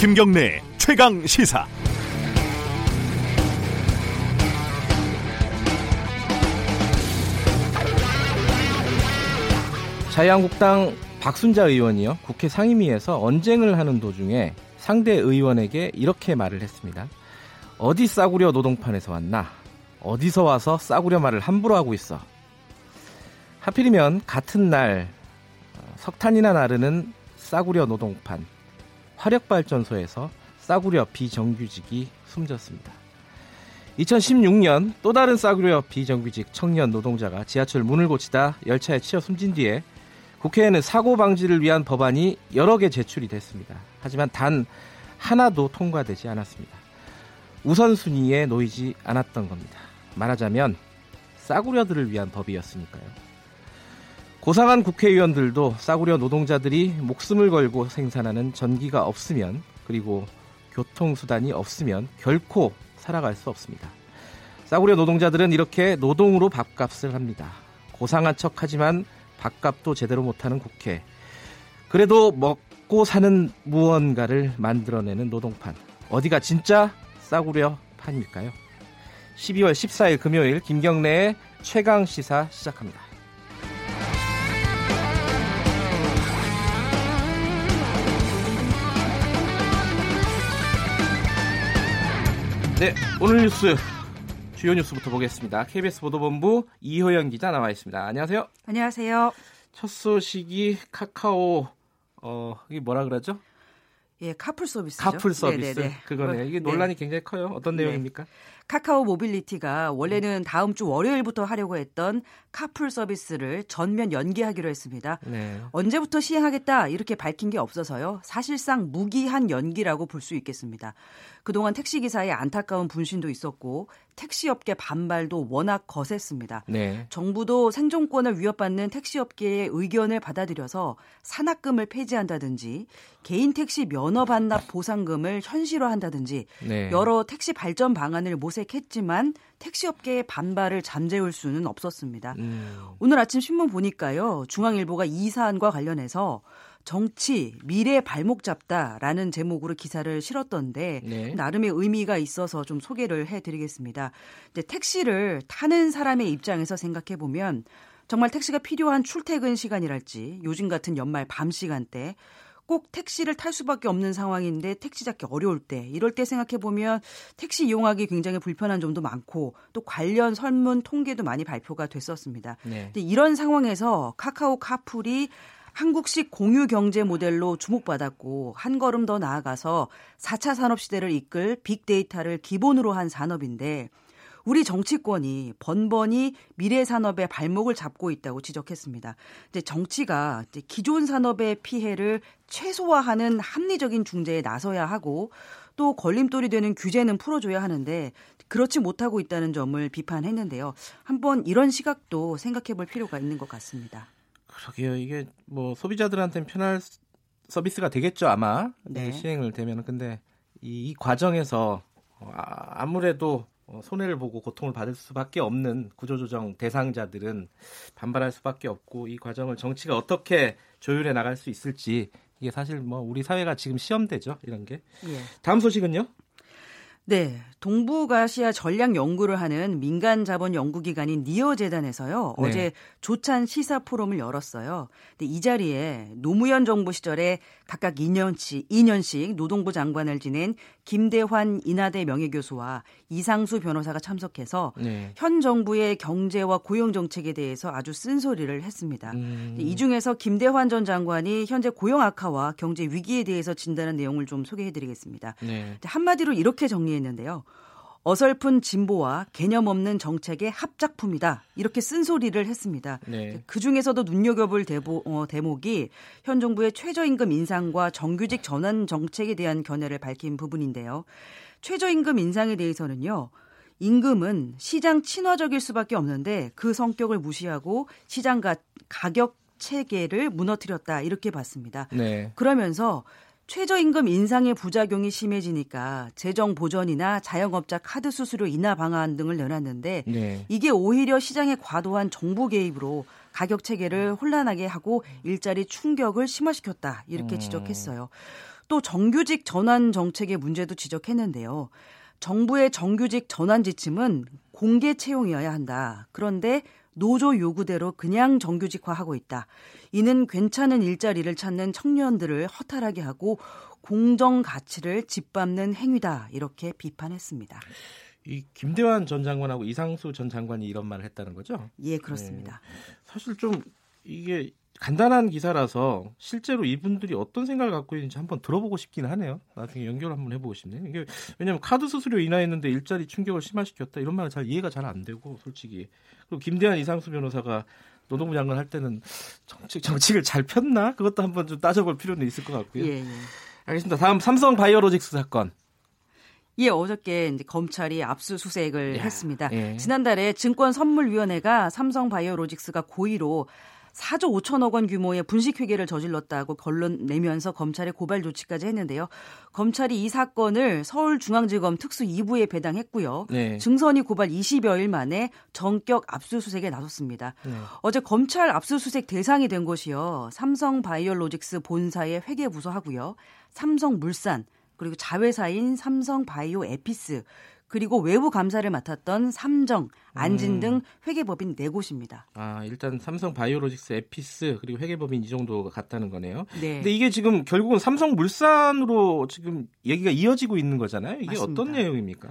김경래 최강 시사. 자유한국당 박순자 의원이요 국회 상임위에서 언쟁을 하는 도중에 상대 의원에게 이렇게 말을 했습니다. 어디 싸구려 노동판에서 왔나? 어디서 와서 싸구려 말을 함부로 하고 있어? 하필이면 같은 날 어, 석탄이나 나르는 싸구려 노동판 화력발전소에서 싸구려 비정규직이 숨졌습니다. 2016년 또 다른 싸구려 비정규직 청년 노동자가 지하철 문을 고치다 열차에 치여 숨진 뒤에 국회에는 사고 방지를 위한 법안이 여러 개 제출이 됐습니다. 하지만 단 하나도 통과되지 않았습니다. 우선순위에 놓이지 않았던 겁니다. 말하자면 싸구려들을 위한 법이었으니까요. 고상한 국회의원들도 싸구려 노동자들이 목숨을 걸고 생산하는 전기가 없으면 그리고 교통수단이 없으면 결코 살아갈 수 없습니다. 싸구려 노동자들은 이렇게 노동으로 밥값을 합니다. 고상한 척 하지만 밥값도 제대로 못하는 국회. 그래도 먹고 사는 무언가를 만들어내는 노동판. 어디가 진짜 싸구려 판일까요? 12월 14일 금요일 김경래의 최강 시사 시작합니다. 네, 오늘 뉴스 주요 뉴스부터 보겠습니다. KBS 보도본부 이호영 기자 나와 있습니다. 안녕하세요. 안녕하세요. 첫 소식이 카카오 어 이게 뭐라 그러죠? 예, 카풀 서비스죠. 카풀 서비스 네네네. 그거네요. 이게 네. 논란이 굉장히 커요. 어떤 네. 내용입니까? 카카오 모빌리티가 원래는 다음 주 월요일부터 하려고 했던 카풀 서비스를 전면 연기하기로 했습니다. 네. 언제부터 시행하겠다 이렇게 밝힌 게 없어서요. 사실상 무기한 연기라고 볼 수 있겠습니다. 그동안 택시기사의 안타까운 분신도 있었고 택시업계 반발도 워낙 거셌습니다. 네. 정부도 생존권을 위협받는 택시업계의 의견을 받아들여서 산학금을 폐지한다든지 개인 택시 면허 반납 보상금을 현실화한다든지 네. 여러 택시 발전 방안을 모색 했지만 택시업계의 반발을 잠재울 수는 없었습니다. 음. 오늘 아침 신문 보니까요. 중앙일보가 이 사안과 관련해서 정치 미래 발목 잡다라는 제목으로 기사를 실었던데 네. 나름의 의미가 있어서 좀 소개를 해드리겠습니다. 이제 택시를 타는 사람의 입장에서 생각해 보면 정말 택시가 필요한 출퇴근 시간이랄지 요즘 같은 연말 밤 시간대 꼭 택시를 탈 수밖에 없는 상황인데 택시 잡기 어려울 때 이럴 때 생각해 보면 택시 이용하기 굉장히 불편한 점도 많고 또 관련 설문 통계도 많이 발표가 됐었습니다. 네. 근데 이런 상황에서 카카오 카풀이 한국식 공유 경제 모델로 주목받았고 한 걸음 더 나아가서 4차 산업 시대를 이끌 빅데이터를 기본으로 한 산업인데 우리 정치권이 번번이 미래 산업의 발목을 잡고 있다고 지적했습니다. 이제 정치가 이제 기존 산업의 피해를 최소화하는 합리적인 중재에 나서야 하고 또 걸림돌이 되는 규제는 풀어줘야 하는데 그렇지 못하고 있다는 점을 비판했는데요. 한번 이런 시각도 생각해 볼 필요가 있는 것 같습니다. 그러게요. 이게 뭐 소비자들한테는 편할 서비스가 되겠죠 아마 네. 시행을 되면 근데 이, 이 과정에서 어, 아, 아무래도 어, 손해를 보고 고통을 받을 수밖에 없는 구조조정 대상자들은 반발할 수밖에 없고 이 과정을 정치가 어떻게 조율해 나갈 수 있을지 이게 사실 뭐 우리 사회가 지금 시험되죠 이런 게 예. 다음 소식은요 네, 동북아시아 전략 연구를 하는 민간 자본 연구기관인 니어 재단에서요 네. 어제 조찬 시사 포럼을 열었어요. 근데 이 자리에 노무현 정부 시절에 각각 2년치 2년씩 노동부 장관을 지낸 김대환 인하대 명예교수와 이상수 변호사가 참석해서 네. 현 정부의 경제와 고용 정책에 대해서 아주 쓴소리를 했습니다. 음, 이 중에서 김대환 전 장관이 현재 고용 악화와 경제 위기에 대해서 진단한 내용을 좀 소개해드리겠습니다. 네. 한마디로 이렇게 정리했는데요. 어설픈 진보와 개념 없는 정책의 합작품이다. 이렇게 쓴소리를 했습니다. 네. 그 중에서도 눈여겨볼 대보, 어, 대목이 현 정부의 최저임금 인상과 정규직 전환 정책에 대한 견해를 밝힌 부분인데요. 최저임금 인상에 대해서는요. 임금은 시장 친화적일 수밖에 없는데 그 성격을 무시하고 시장 가, 가격 체계를 무너뜨렸다 이렇게 봤습니다. 네. 그러면서 최저임금 인상의 부작용이 심해지니까 재정 보전이나 자영업자 카드 수수료 인하 방안 등을 내놨는데 네. 이게 오히려 시장의 과도한 정부 개입으로 가격 체계를 혼란하게 하고 일자리 충격을 심화시켰다 이렇게 음. 지적했어요. 또 정규직 전환 정책의 문제도 지적했는데요. 정부의 정규직 전환 지침은 공개 채용이어야 한다. 그런데 노조 요구대로 그냥 정규직화하고 있다. 이는 괜찮은 일자리를 찾는 청년들을 허탈하게 하고 공정 가치를 짓밟는 행위다. 이렇게 비판했습니다. 이 김대환 전 장관하고 이상수 전 장관이 이런 말을 했다는 거죠? 예, 그렇습니다. 네. 사실 좀 이게 간단한 기사라서 실제로 이분들이 어떤 생각을 갖고 있는지 한번 들어보고 싶긴 하네요. 나중에 연결 한번 해보고 싶네요. 이게 왜냐하면 카드 수수료 인하했는데 일자리 충격을 심화시켰다 이런 말은 잘 이해가 잘 안 되고 솔직히 그리고 김대한 이상수 변호사가 노동부 장관 할 때는 정책 정책을 잘 폈나 그것도 한번 좀 따져볼 필요는 있을 것 같고요. 예, 예. 알겠습니다. 다음 삼성 바이오로직스 사건. 예, 어저께 이제 검찰이 압수수색을 야, 했습니다. 예. 지난달에 증권선물위원회가 삼성 바이오로직스가 고의로 4조 5천억 원 규모의 분식회계를 저질렀다고 결론 내면서 검찰에 고발 조치까지 했는데요. 검찰이 이 사건을 서울중앙지검 특수 2부에 배당했고요. 네. 증선이 고발 20여일 만에 전격 압수수색에 나섰습니다. 네. 어제 검찰 압수수색 대상이 된 곳이요. 삼성바이오로직스 본사의 회계부서하고요. 삼성물산 그리고 자회사인 삼성바이오 에피스 그리고 외부 감사를 맡았던 삼정, 안진 음. 등 회계법인 네 곳입니다. 아 일단 삼성 바이오로직스, 에피스 그리고 회계법인 이 정도가 같다는 거네요. 네. 근데 이게 지금 결국은 삼성물산으로 지금 얘기가 이어지고 있는 거잖아요. 이게 맞습니다. 어떤 내용입니까?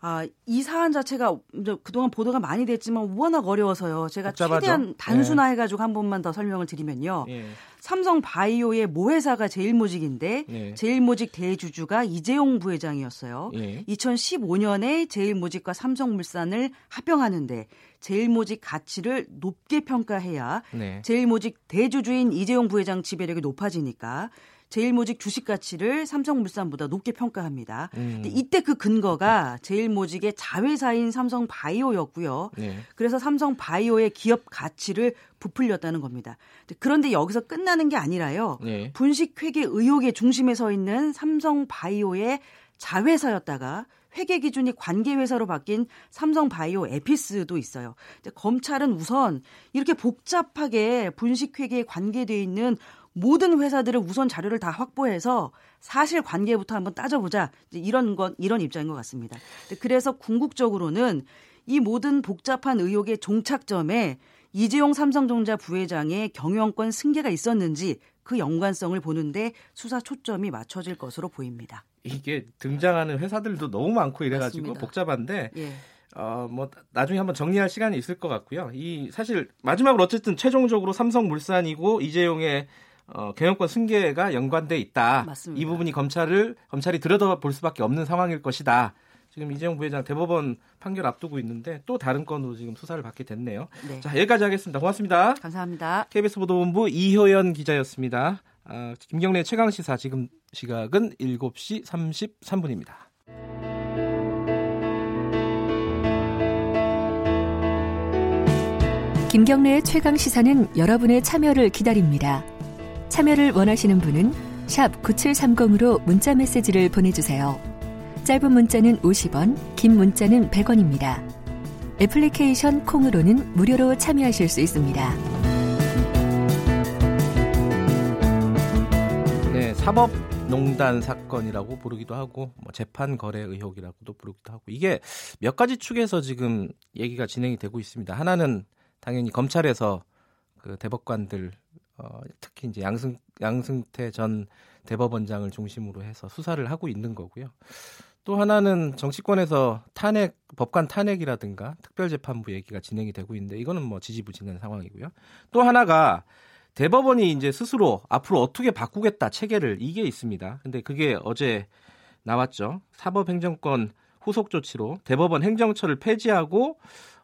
아, 이 사안 자체가 그동안 보도가 많이 됐지만 워낙 어려워서요. 제가 복잡하죠? 최대한 단순화해가지고 네. 한 번만 더 설명을 드리면요. 네. 삼성 바이오의 모 회사가 제일모직인데 네. 제일모직 대주주가 이재용 부회장이었어요. 2015년에 제일모직과 삼성물산을 합병하는데 제일모직 가치를 높게 평가해야 네. 제일모직 대주주인 이재용 부회장 지배력이 높아지니까 제일모직 주식 가치를 삼성물산보다 높게 평가합니다. 음. 이때 그 근거가 제일모직의 자회사인 삼성바이오였고요. 네. 그래서 삼성바이오의 기업 가치를 부풀렸다는 겁니다. 그런데 여기서 끝나는 게 아니라요. 네. 분식회계 의혹의 중심에 서 있는 삼성바이오의 자회사였다가 회계 기준이 관계 회사로 바뀐 삼성바이오 에피스도 있어요. 검찰은 우선 이렇게 복잡하게 분식회계에 관계돼 있는 모든 회사들의 우선 자료를 다 확보해서 사실 관계부터 한번 따져보자. 이런 건 이런 입장인 것 같습니다. 그래서 궁극적으로는 이 모든 복잡한 의혹의 종착점에 이재용 삼성전자 부회장의 경영권 승계가 있었는지 그 연관성을 보는데 수사 초점이 맞춰질 것으로 보입니다. 이게 등장하는 회사들도 너무 많고 이래가지고 맞습니다. 복잡한데 예. 어, 뭐, 나중에 한번 정리할 시간이 있을 것 같고요. 이, 사실, 마지막으로 어쨌든 최종적으로 삼성물산이고 이재용의 어, 경영권 승계가 연관돼 있다. 맞습니다. 이 부분이 검찰을 검찰이 들여다볼 수밖에 없는 상황일 것이다. 지금 이재용 부회장 대법원 판결 앞두고 있는데 또 다른 건으로 지금 수사를 받게 됐네요. 네. 자 여기까지 하겠습니다. 고맙습니다. 감사합니다. KBS 보도본부 이효연 기자였습니다. 아, 김경래 최강 시사 지금 시각은 7시 33분입니다. 김경래의 최강 시사는 여러분의 참여를 기다립니다. 참여를 원하시는 분은 9730으로 문자 메시지를 보내주세요. 짧은 문자는 50원, 긴 문자는 100원입니다. 애플리케이션 콩으로는 무료로 참여하실 수 있습니다. 네, 사법 농단 사건이라고 부르기도 하고 뭐 재판 거래 의혹이라고도 부르기도 하고 이게 몇 가지 축에서 지금 얘기가 진행이 되고 있습니다. 하나는 당연히 검찰에서 그 대법관들 어, 특히 이제 양승 양승태 전 대법원장을 중심으로 해서 수사를 하고 있는 거고요. 또 하나는 정치권에서 탄핵 법관 탄핵이라든가 특별재판부 얘기가 진행이 되고 있는데 이거는 뭐 지지부진한 상황이고요. 또 하나가 대법원이 이제 스스로 앞으로 어떻게 바꾸겠다 체계를 이게 있습니다. 근데 그게 어제 나왔죠. 사법행정권 후속 조치로 대법원 행정처를 폐지하고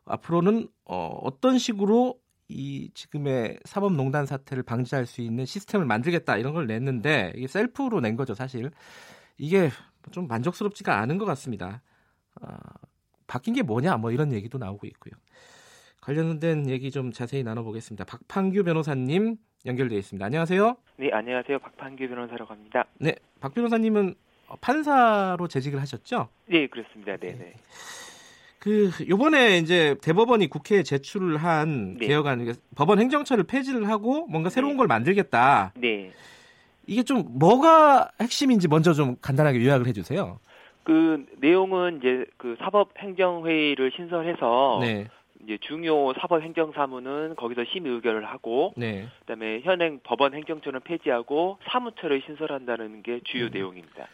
앞으로는 어, 어떤 식으로 이 지금의 사법농단 사태를 방지할 수 있는 시스템을 만들겠다 이런 걸 냈는데 이게 셀프로 낸 거죠 사실 이게 좀 만족스럽지가 않은 것 같습니다. 어, 바뀐 게 뭐냐 뭐 이런 얘기도 나오고 있고요. 관련된 얘기 좀 자세히 나눠보겠습니다. 박판규 변호사님 연결되어 있습니다. 안녕하세요. 네, 안녕하세요. 박판규 변호사라고 합니다. 네, 박 변호사님은 판사로 재직을 하셨죠? 네, 그렇습니다. 네, 네. 그 요번에 이제 대법원이 국회에 제출을 한 네. 개혁안 그러니까 법원 행정처를 폐지를 하고 뭔가 새로운 네. 걸 만들겠다. 네. 이게 좀 뭐가 핵심인지 먼저 좀 간단하게 요약을 해 주세요. 그 내용은 이제 그 사법 행정 회의를 신설해서 네, 이제 중요 사법 행정 사무는 거기서 심의 의결을 하고 네. 그다음에 현행 법원 행정처는 폐지하고 사무처를 신설한다는 게 주요 음. 내용입니다.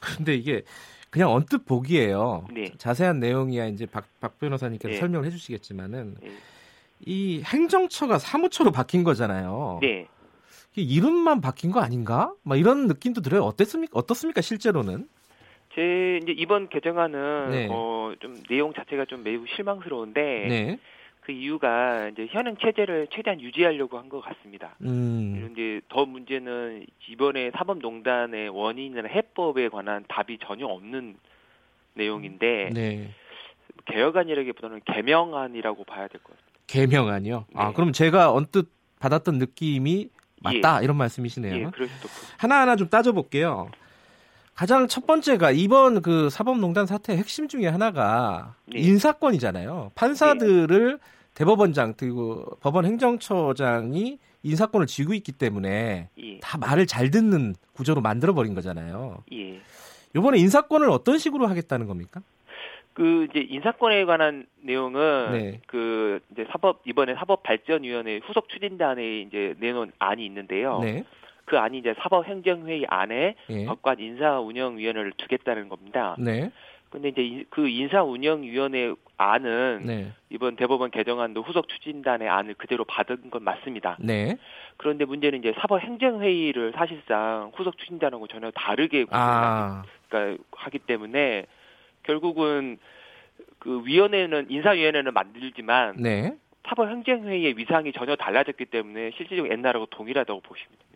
근데 이게 그냥 언뜻 보기에요. 네. 자세한 내용이야 이제 박, 박 변호사님께서 네. 설명을 해주시겠지만은 네. 이 행정처가 사무처로 바뀐 거잖아요. 네. 이름만 바뀐 거 아닌가? 막 이런 느낌도 들어요. 어땠습니까? 어떻습니까? 실제로는? 제 이제 이번 개정안은 네. 어, 좀 내용 자체가 좀 매우 실망스러운데 네. 그 이유가 이제 현행 체제를 최대한 유지하려고 한 것 같습니다. 음. 그런데 더 문제는 이번에 사법농단의 원인이나 해법에 관한 답이 전혀 없는 내용인데 네. 개혁안이라기보다는 개명안이라고 봐야 될 것 같아요. 개명안이요. 아, 네. 그럼 제가 언뜻 받았던 느낌이 맞다 이런 말씀이시네요. 예, 있고. 하나 하나 좀 따져볼게요. 가장 첫 번째가 이번 그 사법농단 사태의 핵심 중에 하나가 네. 인사권이잖아요. 판사들을 대법원장 그리고 법원 행정처장이 인사권을 쥐고 있기 때문에 예, 다 말을 잘 듣는 구조로 만들어 버린 거잖아요. 예. 이번에 인사권을 어떤 식으로 하겠다는 겁니까? 그 이제 인사권에 관한 내용은 네. 그 이제 사법 이번에 사법발전위원회 후속 추진단에 이제 내놓은 안이 있는데요. 네. 그 안이 이제 사법행정회의 안에 예. 법관 인사운영위원회를 두겠다는 겁니다. 네. 근데 이제 이- 그 인사운영위원회 안은 네. 이번 대법원 개정안도 후속 추진단의 안을 그대로 받은 건 맞습니다. 네. 그런데 문제는 이제 사법 행정회의를 사실상 후속 추진단하고 전혀 다르게 아. 구성하기 하기 때문에 결국은 그 위원회는 인사위원회는 만들지만 네. 사법 행정회의의 위상이 전혀 달라졌기 때문에 실질적으로 옛날하고 동일하다고 보시면 됩니다.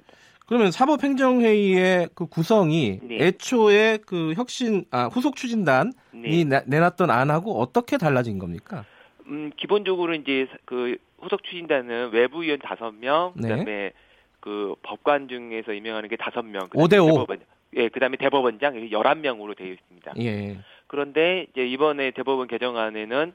그러면 사법행정회의의 그 구성이 네. 애초에 그 혁신 아 후속 추진단이 네. 나- 내놨던 안하고 어떻게 달라진 겁니까? 음, 기본적으로 이제 그 후속 추진단은 외부 위원 다섯 명, 네. 그다음에 그 법관 중에서 임명하는 게 다섯 명, 오대 오. 대법원, 예, 그다음에 대법원장 이렇게 11명으로 되어 있습니다. 예. 그런데 이제 이번에 대법원 개정안에는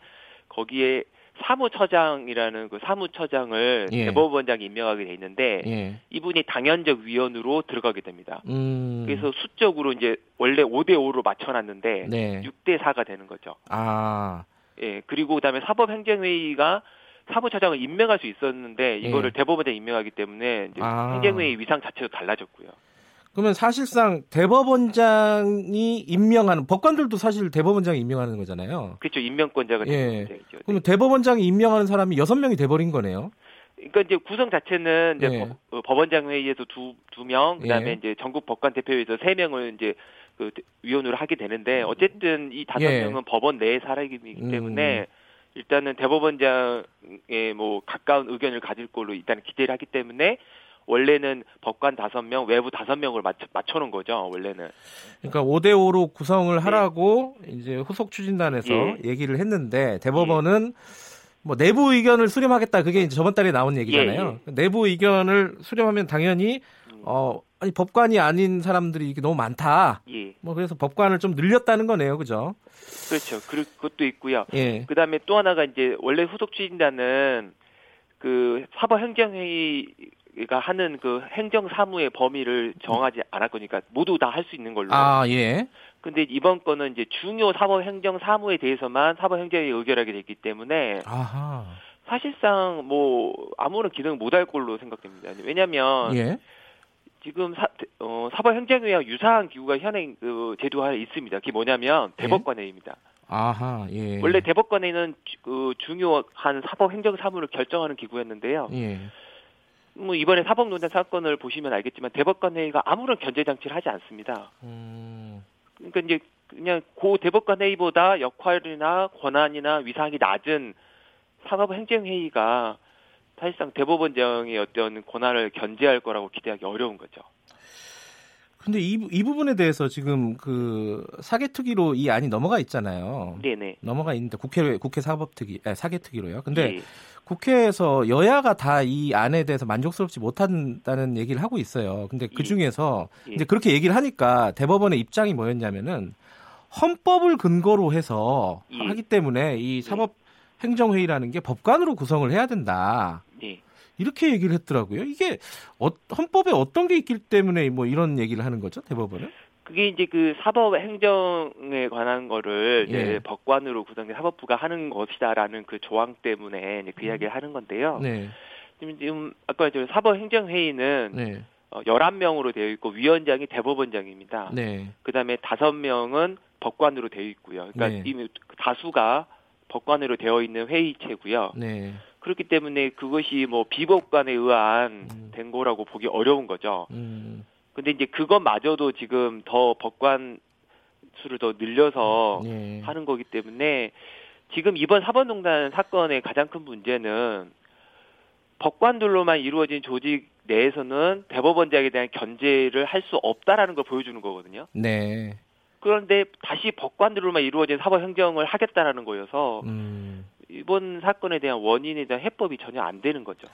거기에 사무처장이라는 그 사무처장을 예. 대법원장이 임명하게 돼 있는데 예. 이분이 당연적 위원으로 들어가게 됩니다. 음. 그래서 수적으로 이제 원래 5대 5로 맞춰놨는데 네. 6대 4가 되는 거죠. 아. 예, 그리고 그다음에 사법행정회의가 사무처장을 임명할 수 있었는데 이거를 예. 대법원에 임명하기 때문에 이제 아. 행정회의 위상 자체도 달라졌고요. 그러면 사실상 대법원장이 임명하는 법관들도 사실 대법원장이 임명하는 거잖아요. 그렇죠. 임명권자가 예. 문제죠. 그러면 대법원장이 임명하는 사람이 여섯 명이 돼버린 거네요. 그러니까 이제 구성 자체는 이제 예. 법, 어, 법원장 회의에서 두 두 명, 그다음에 예. 이제 전국 법관 대표회에서 세 명을 이제 그 대- 위원으로 하게 되는데 어쨌든 이 다섯 예. 명은 법원 내 사람이기 음. 때문에 일단은 대법원장의 뭐 가까운 의견을 가질 걸로 일단 기대를 하기 때문에 원래는 법관 다섯 명, 외부 다섯 명을 맞춰 맞춰놓은 거죠. 원래는 그러니까 5대 5로 구성을 하라고 이제 후속 추진단에서 예. 얘기를 했는데 대법원은 뭐 내부 의견을 수렴하겠다. 그게 이제 저번 달에 나온 얘기잖아요. 내부 의견을 수렴하면 당연히 음, 어 아니 법관이 아닌 사람들이 이게 너무 많다. 예, 뭐 그래서 법관을 좀 늘렸다는 거네요. 그죠? 그렇죠. 그 그것도 있고요. 예. 그다음에 또 하나가 이제 원래 후속 추진단은 그 사법 행정회의 가 하는 그 행정 사무의 범위를 정하지 않았거니까 모두 다 할 수 있는 걸로. 아, 예. 근데 이번 거는 이제 중요 사법 행정 사무에 대해서만 사법 행정이 의결하게 됐기 때문에 아하. 사실상 뭐 아무런 기능을 못할 걸로 생각됩니다. 왜냐하면 예. 지금 사, 어, 사법행정회와 유사한 기구가 현행 그 제도화에 있습니다. 그게 뭐냐면 대법관회의입니다. 아하. 예. 원래 대법관회의는 주- 그 중요한 사법행정 사무를 결정하는 기구였는데요. 예. 뭐 이번에 사법농단 사건을 보시면 알겠지만 대법관 회의가 아무런 견제 장치를 하지 않습니다. 음. 그러니까 이제 그냥 고 대법관 회의보다 역할이나 권한이나 위상이 낮은 사법행정회의가 사실상 대법원장의 어떤 권한을 견제할 거라고 기대하기 어려운 거죠. 근데 이, 이 부분에 대해서 지금 그 사개특위로 이 안이 넘어가 있잖아요. 네네. 넘어가 있는데 국회 국회 사법특위 아, 사개특위로요. 근데 예. 국회에서 여야가 다 이 안에 대해서 만족스럽지 못한다는 얘기를 하고 있어요. 근데 그 예. 중에서 예. 이제 그렇게 얘기를 하니까 대법원의 입장이 뭐였냐면은 헌법을 근거로 해서 예. 하기 때문에 이 사법 행정회의라는 게 법관으로 구성을 해야 된다. 네. 이렇게 얘기를 했더라고요. 이게 어- 헌법에 어떤 게 있기 때문에 뭐 이런 얘기를 하는 거죠, 대법원은? 그게 이제 그 사법 행정에 관한 거를 이제 예. 법관으로 구성된 사법부가 하는 것이다라는 그 조항 때문에 이제 그 이야기를 하는 건데요. 네, 지금, 지금 아까 저 사법 행정 회의는 네, 어, 11명으로 되어 있고 위원장이 대법원장입니다. 네, 그다음에 다섯 명은 법관으로 되어 있고요. 그러니까 네. 이미 다수가 법관으로 되어 있는 회의체고요. 네. 그렇기 때문에 그것이 뭐 비법관에 의한 음. 된 거라고 보기 어려운 거죠. 음, 근데 이제 그것마저도 지금 더 법관 수를 더 늘려서 예. 하는 거기 때문에 지금 이번 사법농단 사건의 가장 큰 문제는 법관들로만 이루어진 조직 내에서는 대법원장에 대한 견제를 할 수 없다라는 걸 보여주는 거거든요. 네. 그런데 다시 법관들로만 이루어진 사법 행정을 하겠다라는 거여서 음. 이번 사건에 대한 원인에 대한 해법이 전혀 안 되는 거죠.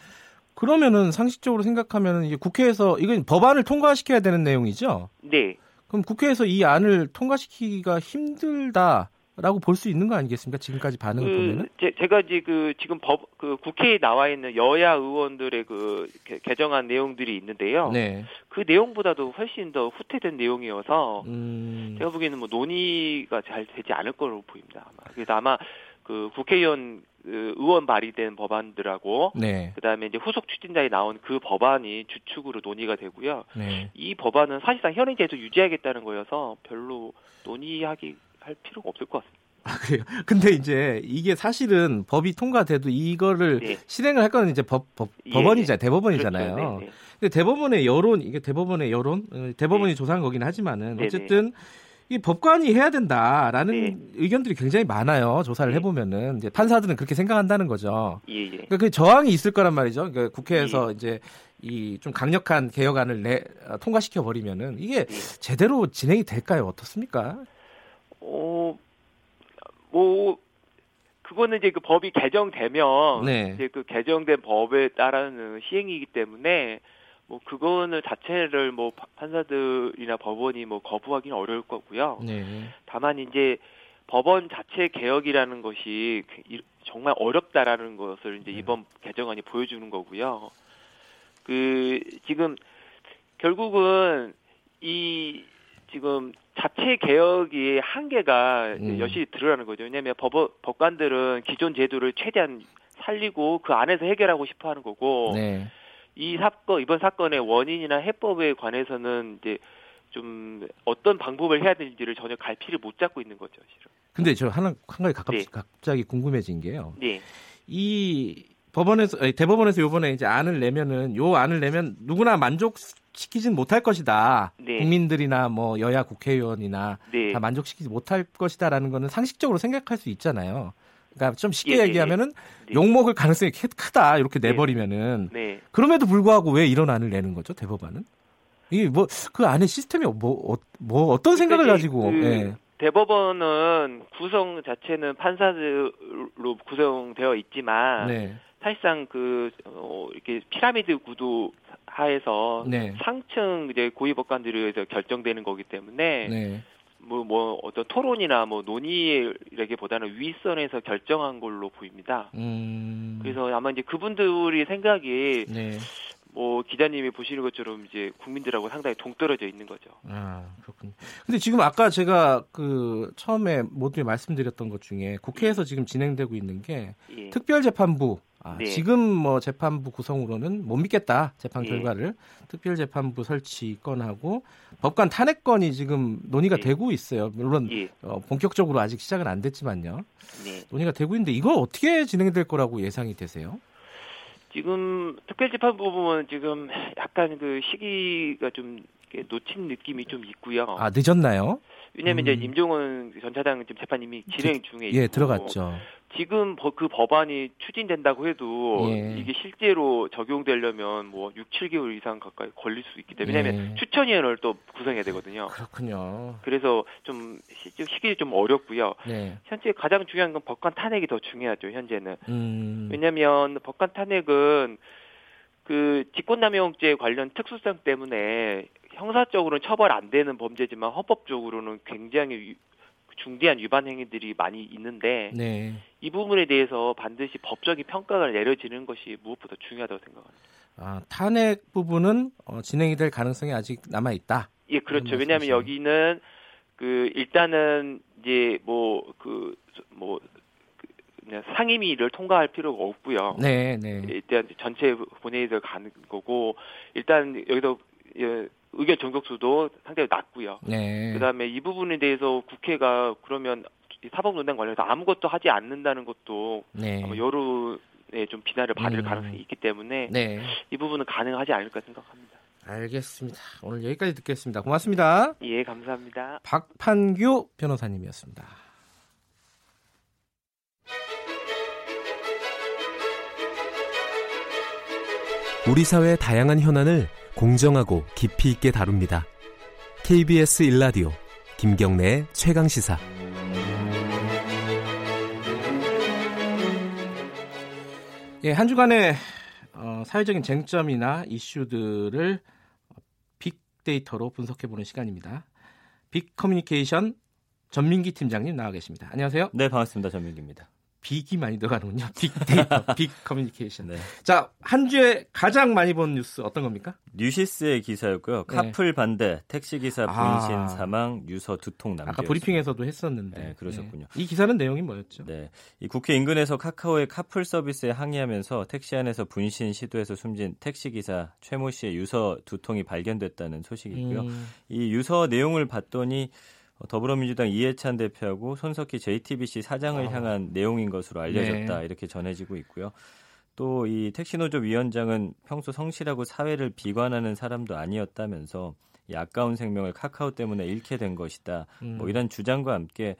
그러면은 상식적으로 생각하면은 이게 국회에서 이건 법안을 통과시켜야 되는 내용이죠. 네. 그럼 국회에서 이 안을 통과시키기가 힘들다 라고 볼 수 있는 거 아니겠습니까? 지금까지 반응을 보면은. 그 제, 가 이제 그 지금 법 그 국회에 나와 있는 여야 의원들의 그 개- 개정안 내용들이 있는데요. 네. 그 내용보다도 훨씬 더 후퇴된 내용이어서 음. 제가 보기에는 뭐 논의가 잘 되지 않을 거로 보입니다. 아마. 그래서 아마 그 국회의원 그 의원 발의된 법안들하고 네. 그다음에 이제 후속 추진자에 나온 그 법안이 주축으로 논의가 되고요. 네. 이 법안은 사실상 현행 제도 유지하겠다는 거여서 별로 논의하기 할 필요가 없을 것 같습니다. 아, 그래요. 근데 이제 이게 사실은 법이 통과돼도 이거를 네. 실행을 할 거는 이제 법, 법 예, 법원이잖아요. 예. 대법원이잖아요. 그렇죠. 네, 네. 근데 대법원의 여론 이게 대법원의 여론 어, 대법원이 조사한 거긴 하지만은 네네. 어쨌든 이 법관이 해야 된다라는 네. 의견들이 굉장히 많아요. 조사를 네. 해보면은 이제 판사들은 그렇게 생각한다는 거죠. 예, 예. 그러니까 그 저항이 있을 거란 말이죠. 그러니까 국회에서 이제 이 좀 강력한 개혁안을 내 어, 통과시켜 버리면은 이게 네. 제대로 진행이 될까요? 어떻습니까? 어, 뭐, 그거는 이제 그 법이 개정되면, 네. 이제 그 개정된 법에 따르는 시행이기 때문에, 뭐, 그거는 자체를 뭐, 파- 판사들이나 법원이 뭐, 거부하기는 어려울 거고요. 네. 다만 이제, 법원 자체 개혁이라는 것이 그 이- 정말 어렵다라는 것을 이제 네. 이번 개정안이 보여주는 거고요. 그, 지금, 결국은, 이, 지금, 자체 개혁의 한계가 음. 여실히 드러나는 거죠. 왜냐하면 법, 법관들은 기존 제도를 최대한 살리고 그 안에서 해결하고 싶어 하는 거고, 네. 이 사건, 이번 사건의 원인이나 해법에 관해서는 이제 좀 어떤 방법을 해야 되는지를 전혀 갈피를 못 잡고 있는 거죠, 실은. 근데 저 하나 한 가지 갑- 네. 갑자기 궁금해진 게요. 네. 이 법원에서 아니, 대법원에서 요번에 이제 안을 내면은 요 안을 내면 누구나 만족시키진 못할 것이다. 네. 국민들이나 뭐 여야 국회의원이나 네. 다 만족시키지 못할 것이다라는 거는 상식적으로 생각할 수 있잖아요. 그러니까 좀 쉽게 예, 예, 얘기하면은 네. 욕 먹을 가능성이 크- 크다 이렇게 네. 내버리면은 네. 그럼에도 불구하고 왜 이런 안을 내는 거죠 대법원은? 이게 뭐 그 안에 시스템이 뭐, 어, 뭐 어떤 생각을 그러니까 이제 가지고 그 예. 대법원은 구성 자체는 판사들로 구성되어 있지만 네. 사실상 그 어, 이렇게 피라미드 구도 하에서 네. 상층 이제 고위 법관들에 의해서 결정되는 거기 때문에 네. 뭐, 뭐 어떤 토론이나 뭐 논의라기보다는 윗선에서 결정한 걸로 보입니다. 음. 그래서 아마 이제 그분들이 생각이 네. 뭐 기자님이 보시는 것처럼 이제 국민들하고 상당히 동떨어져 있는 거죠. 아, 그렇군요. 근데 지금 아까 제가 그 처음에 모두에 말씀드렸던 것 중에 국회에서 지금 진행되고 있는 게 예. 특별재판부. 아, 네. 지금 뭐 재판부 구성으로는 못 믿겠다. 재판 예. 결과를. 특별 재판부 설치 건하고 법관 탄핵건이 지금 논의가 예. 되고 있어요. 물론 예. 어, 본격적으로 아직 시작은 안 됐지만요. 네. 논의가 되고 있는데 이거 어떻게 진행될 거라고 예상이 되세요? 지금 특별재판부 부분은 지금 약간 그 시기가 좀 놓친 느낌이 좀 있고요. 아, 늦었나요? 왜냐하면 음. 이제 임종원 전 차장 지금 재판 이미 진행 중에 있고 예, 들어갔죠. 지금 버- 그 법안이 추진된다고 해도 예. 이게 실제로 적용되려면 뭐 6, 7개월 이상 가까이 걸릴 수 있기 때문에 왜냐하면 예. 추천위원회를 또 구성해야 되거든요. 그렇군요. 그래서 좀 시- 시기 좀 어렵고요. 네. 현재 가장 중요한 건 법관 탄핵이 더 중요하죠. 현재는 음. 왜냐하면 법관 탄핵은 그 직권남용죄 관련 특수성 때문에 형사적으로는 처벌 안 되는 범죄지만 헌법적으로는 굉장히 위- 중대한 위반 행위들이 많이 있는데 네. 이 부분에 대해서 반드시 법적인 평가가 내려지는 것이 무엇보다 중요하다고 생각합니다. 아, 탄핵 부분은 어, 진행이 될 가능성이 아직 남아 있다. 예, 그렇죠. 왜냐하면. 여기는 그 일단은 이제 뭐 그뭐 그냥 상임위를 통과할 필요가 없고요. 네, 네. 일단 전체 본회의를 가는 거고 일단 여기서 예, 의견 정격수도 상당히 낮고요. 네. 그다음에 이 부분에 대해서 국회가 그러면 이 사법농단 관련해서 아무것도 하지 않는다는 것도 네. 아마 여론에 좀 비난을 받을 음. 가능성이 있기 때문에 네. 이 부분은 가능하지 않을까 생각합니다. 알겠습니다. 오늘 여기까지 듣겠습니다. 고맙습니다. 예, 감사합니다. 박판규 변호사님이었습니다. 우리 사회의 다양한 현안을 공정하고 깊이 있게 다룹니다. KBS 일라디오 김경래의 최강 시사. 예, 한 주간의 어, 사회적인 쟁점이나 이슈들을 빅데이터로 분석해 보는 시간입니다. 빅 커뮤니케이션 전민기 팀장님 나와 계십니다. 안녕하세요. 네, 반갑습니다. 전민기입니다. big이 많이 들어가는군요. 빅데이터, 빅 커뮤니케이션. 네. 자, 한 주에 가장 많이 본 뉴스 어떤 겁니까? 뉴시스의 기사였고요. 네. 카풀 반대, 택시기사 아. 분신 사망, 유서 두 통 남겨. 아까 브리핑에서도 했었는데. 네, 그러셨군요. 네. 이 기사는 내용이 뭐였죠? 네. 이 국회 인근에서 카카오의 카풀 서비스에 항의하면서 택시 안에서 분신 시도에서 숨진 택시기사 최모 씨의 유서 두 통이 발견됐다는 소식이 있고요. 음, 이 유서 내용을 봤더니 어, 더불어민주당 이해찬 대표하고 손석희 JTBC 사장을 아. 향한 내용인 것으로 알려졌다 네. 이렇게 전해지고 있고요. 또 이 택시노조 위원장은 평소 성실하고 사회를 비관하는 사람도 아니었다면서 이 아까운 생명을 카카오 때문에 잃게 된 것이다. 음. 뭐 이런 주장과 함께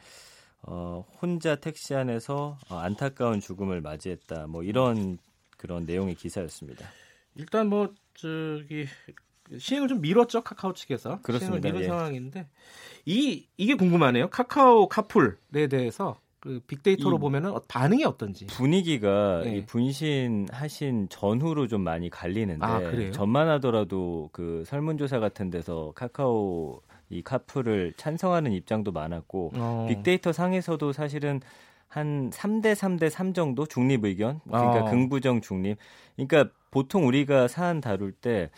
어, 혼자 택시 안에서 어, 안타까운 죽음을 맞이했다. 뭐 이런 그런 내용의 기사였습니다. 일단 뭐 저기 시행을 좀 미뤘죠 카카오 측에서 그렇습니다. 시행을 미룬 예. 상황인데 이 이게 궁금하네요 카카오 카풀에 대해서 그 빅데이터로 이- 보면은 어- 반응이 어떤지 분위기가 네. 이 분신하신 전후로 좀 많이 갈리는데 아? 전만 하더라도 그 설문조사 같은 데서 카카오 이 카풀을 찬성하는 입장도 많았고 어. 빅데이터 상에서도 사실은 한 3대 3대 3 정도 중립 의견 그러니까 어. 긍부정 중립 그러니까 보통 우리가 사안 다룰 때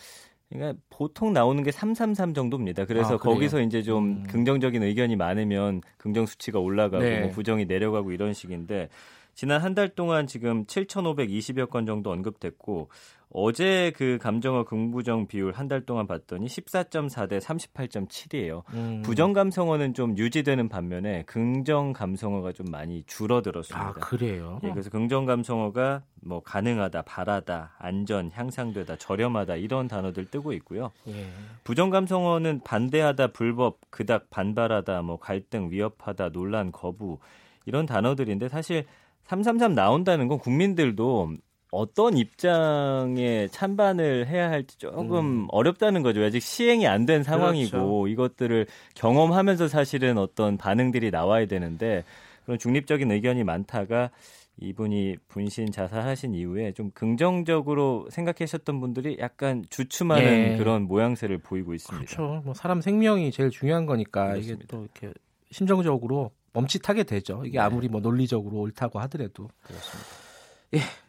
그러니까 보통 나오는 게 333 정도입니다. 그래서 아? 거기서 이제 좀 음. 긍정적인 의견이 많으면 긍정 수치가 올라가고 네. 뭐 부정이 내려가고 이런 식인데 지난 한 달 동안 지금 7,520여 건 정도 언급됐고 어제 그 감정어 긍부정 비율 한 달 동안 봤더니 14.4 대 38.7이에요. 음. 부정 감성어는 좀 유지되는 반면에 긍정 감성어가 좀 많이 줄어들었습니다. 아 그래요 예, 그래서 긍정 감성어가 뭐 가능하다, 바라다, 안전, 향상되다, 저렴하다 이런 단어들 뜨고 있고요. 예. 부정 감성어는 반대하다, 불법, 그닥 반발하다, 뭐 갈등, 위협하다, 논란, 거부 이런 단어들인데 사실 333 나온다는 건 국민들도 어떤 입장에 찬반을 해야 할지 조금 음. 어렵다는 거죠. 아직 시행이 안 된 상황이고 그렇죠. 이것들을 경험하면서 사실은 어떤 반응들이 나와야 되는데 그런 중립적인 의견이 많다가 이분이 분신 자살하신 이후에 좀 긍정적으로 생각하셨던 분들이 약간 주춤하는 예. 그런 모양새를 보이고 있습니다. 그렇죠 뭐 사람 생명이 제일 중요한 거니까 이게 그렇습니다. 또 이렇게 심정적으로 멈칫하게 되죠 이게 네. 아무리 뭐 논리적으로 옳다고 하더라도 그렇습니다.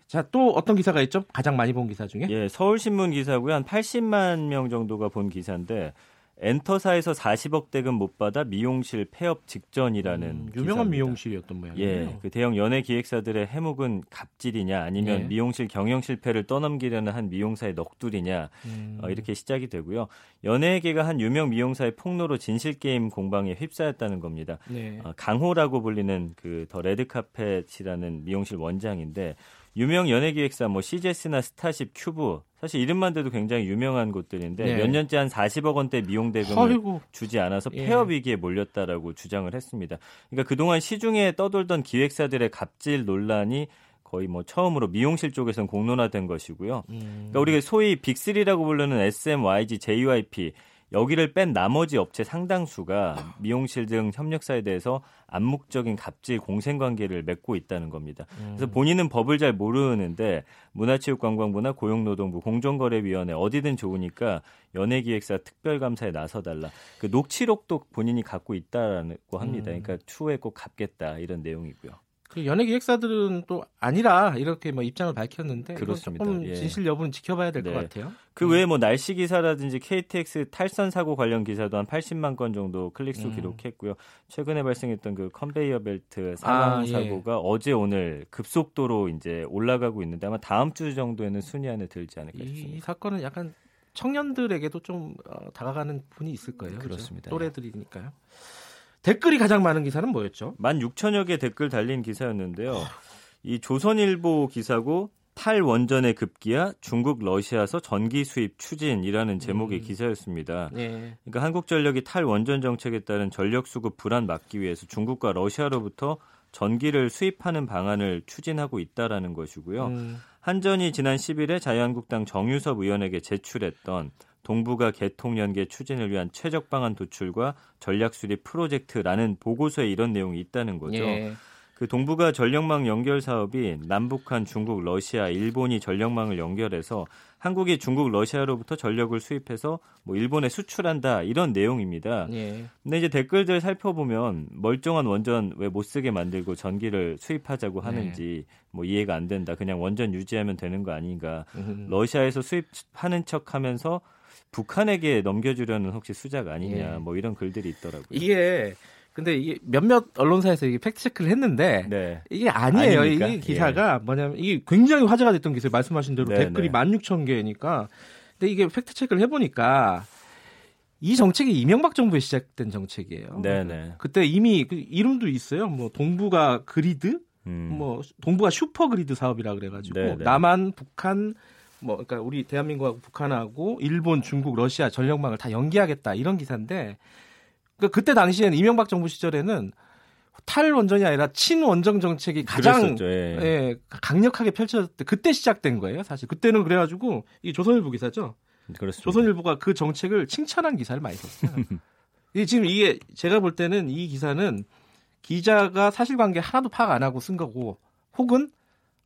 자또 어떤 기사가 있죠 가장 많이 본 기사 중에 예, 서울신문 기사고요. 한 80만 명 정도가 본 기사인데 엔터사에서 40억 대금 못 받아 미용실 폐업 직전이라는 음, 유명한 기사입니다. 미용실이었던 모양이에요 예, 그 대형 연예 기획사들의 해묵은 갑질이냐 아니면 예. 미용실 경영 실패를 떠넘기려는 한 미용사의 넋두리냐 음. 어, 이렇게 시작이 되고요. 연예계가 한 유명 미용사의 폭로로 진실 게임 공방에 휩싸였다는 겁니다. 네. 어, 강호라고 불리는 그 더 레드 카펫이라는 미용실 원장인데 유명 연예기획사 뭐 CJES나 스타쉽, 큐브 사실 이름만 대도 굉장히 유명한 곳들인데 네. 몇 년째 한 40억 원대 미용 대금을 아이고. 주지 않아서 예. 폐업 위기에 몰렸다라고 주장을 했습니다. 그러니까 그동안 시중에 떠돌던 기획사들의 갑질 논란이 거의 뭐 처음으로 미용실 쪽에선 공론화된 것이고요. 음. 그러니까 우리가 소위 빅3라고 부르는 SM, YG, JYP 여기를 뺀 나머지 업체 상당수가 미용실 등 협력사에 대해서 암묵적인 갑질 공생 관계를 맺고 있다는 겁니다. 그래서 본인은 법을 잘 모르는데 문화체육관광부나 고용노동부 공정거래위원회 어디든 좋으니까 연예기획사 특별감사에 나서달라. 그 녹취록도 본인이 갖고 있다라고 합니다. 음. 그러니까 추후에 꼭 갚겠다 이런 내용이고요. 그 연예 기획사들은 또 아니라 이렇게 뭐 입장을 밝혔는데 그렇습니다. 조금 예. 진실 여부는 지켜봐야 될것 네. 같아요. 그 외에 뭐 날씨 기사라든지 KTX 탈선 사고 관련 기사도 한 80만 건 정도 클릭수 음. 기록했고요. 최근에 발생했던 그 컨베이어 벨트 사망 아, 예. 사고가 어제 오늘 급속도로 이제 올라가고 있는데 아마 다음 주 정도에는 순위 안에 들지 않을까 이 싶습니다. 사건은 약간 청년들에게도 좀 어, 다가가는 분이 있을 거예요. 그렇습니다. 또래들이니까요. 댓글이 가장 많은 기사는 뭐였죠? 16,000여 개 댓글 달린 기사였는데요. 이 조선일보 기사고 탈원전의 급기야 중국 러시아서 전기 수입 추진이라는 제목의 음. 기사였습니다. 네. 그러니까 한국전력이 탈원전 정책에 따른 전력 수급 불안 막기 위해서 중국과 러시아로부터 전기를 수입하는 방안을 추진하고 있다라는 것이고요. 음, 한전이 지난 10일에 자유한국당 정유섭 의원에게 제출했던 동북아 개통 연계 추진을 위한 최적 방안 도출과 전략 수립 프로젝트라는 보고서에 이런 내용이 있다는 거죠. 예. 그 동북아 전력망 연결 사업이 남북한 중국, 러시아, 일본이 전력망을 연결해서 한국이 중국, 러시아로부터 전력을 수입해서 뭐 일본에 수출한다 이런 내용입니다. 예. 근데 이제 댓글들 살펴보면 멀쩡한 원전 왜 못 쓰게 만들고 전기를 수입하자고 네. 하는지 뭐 이해가 안 된다. 그냥 원전 유지하면 되는 거 아닌가. 음. 러시아에서 수입하는 척하면서 북한에게 넘겨주려는 혹시 수작 아니냐. 예. 뭐 이런 글들이 있더라고요. 이게 근데 이게 몇몇 언론사에서 이게 fact check를 했는데 네. 이게 아니에요. 아닙니까? 이 기사가 뭐냐면 이게 굉장히 화제가 됐던 기사예요. 말씀하신 대로 네, 댓글이 네. 16,000개니까. 근데 이게 fact check를 해 보니까 이 정책이 이명박 정부에 시작된 정책이에요. 네네. 그때 이미 그 이름도 있어요. 뭐 동북아 grid, 음. 뭐 동북아 super grid 사업이라 그래가지고 네, 네. 남한, 북한, 뭐 그러니까 우리 대한민국하고 북한하고 일본, 중국, 러시아 전력망을 다 연계하겠다 이런 기사인데 그 그때 당시에는 이명박 정부 시절에는 탈원전이 아니라 친원전 정책이 가장 그랬었죠. 예. 예, 강력하게 펼쳐졌을 때 그때 시작된 거예요. 사실 그때는 그래가지고 이 조선일보 기사죠. 그렇습니다. 조선일보가 그 정책을 칭찬한 기사를 많이 썼어요. 이 지금 이게 제가 볼 때는 이 기사는 기자가 사실관계 하나도 파악 안 하고 쓴 거고 혹은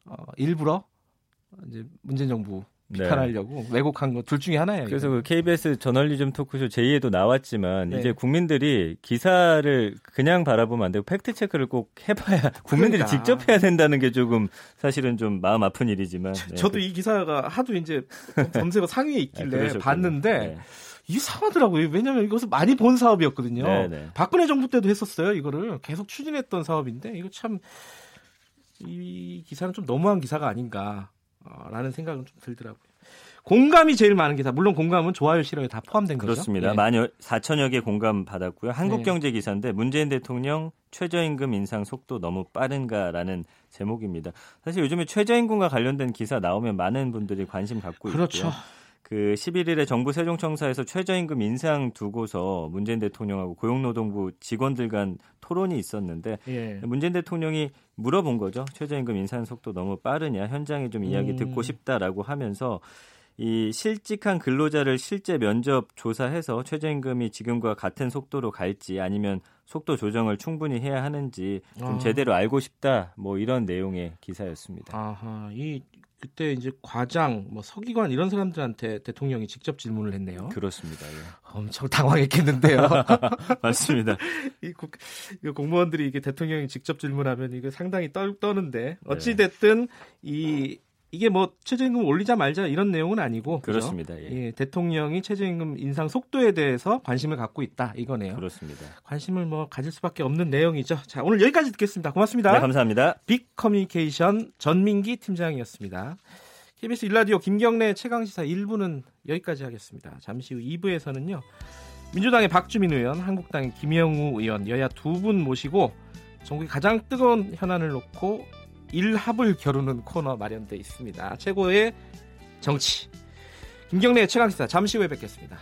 어, 일부러 이제 문재인 정부 네. 비판하려고 왜곡한 거둘 중에 하나예요. 그래서. 그 KBS 저널리즘 토크쇼 제2에도 나왔지만 네. 이제 국민들이 기사를 그냥 바라보면 안 되고 팩트 체크를 꼭 해봐야 국민들이 그러니까. 직접 해야 된다는 게 조금 사실은 좀 마음 아픈 일이지만 네. 저도 이 기사가 하도 이제 검색어 상위에 네, 있길래. 봤는데 네. 이상하더라고요. 왜냐하면 이것을 많이 본 사업이었거든요. 네, 네. 박근혜 정부 때도 했었어요. 이거를 계속 추진했던 사업인데 이거 참 이 기사는 좀 너무한 기사가 아닌가 라는 생각은 좀 들더라고요. 공감이 제일 많은 기사. 물론 공감은 좋아요, 싫어요 다 포함된 거죠. 그렇습니다. 예. 만 4천여 개 공감 받았고요. 네. 한국경제 기사인데 문재인 대통령 최저임금 인상 속도 너무 빠른가라는 제목입니다. 사실 요즘에 최저임금과 관련된 기사 나오면 많은 분들이 관심 갖고 그렇죠. 있고요. 그 11일에 정부 세종청사에서 최저임금 인상 두고서 문재인 대통령하고 고용노동부 직원들 간 토론이 있었는데 예. 문재인 대통령이 물어본 거죠. 최저임금 인상 속도 너무 빠르냐, 현장에 좀 이야기 음. 듣고 싶다라고 하면서 이 실직한 근로자를 실제 면접 조사해서 최저임금이 지금과 같은 속도로 갈지 아니면 속도 조정을 충분히 해야 하는지 좀 아. 제대로 알고 싶다. 뭐 이런 내용의 기사였습니다. 아하, 이 그때 이제 과장, 뭐 서기관 이런 사람들한테 대통령이 직접 질문을 했네요. 그렇습니다. 예. 엄청 당황했겠는데요. 맞습니다. 이, 국, 이 공무원들이 이게 대통령이 직접 질문하면 이게 상당히 떨, 떠는데 네. 어찌 됐든 이 이게 뭐 최저임금 올리자 말자 이런 내용은 아니고 그죠? 그렇습니다. 예. 예, 대통령이 최저임금 인상 속도에 대해서 관심을 갖고 있다 이거네요. 그렇습니다. 관심을 뭐 가질 수밖에 없는 내용이죠. 자 오늘 여기까지 듣겠습니다. 고맙습니다. 네, 감사합니다. 빅 커뮤니케이션 전민기 팀장이었습니다. KBS 일라디오 김경래 최강 시사 1부는 여기까지 하겠습니다. 잠시 후 2부에서는요. 민주당의 박주민 의원, 한국당의 김영우 의원, 여야 두 분 모시고 전국의 가장 뜨거운 현안을 놓고 일합을 겨루는 코너 마련돼 있습니다. 최고의 정치. 김경래 최강시사 잠시 후에 뵙겠습니다.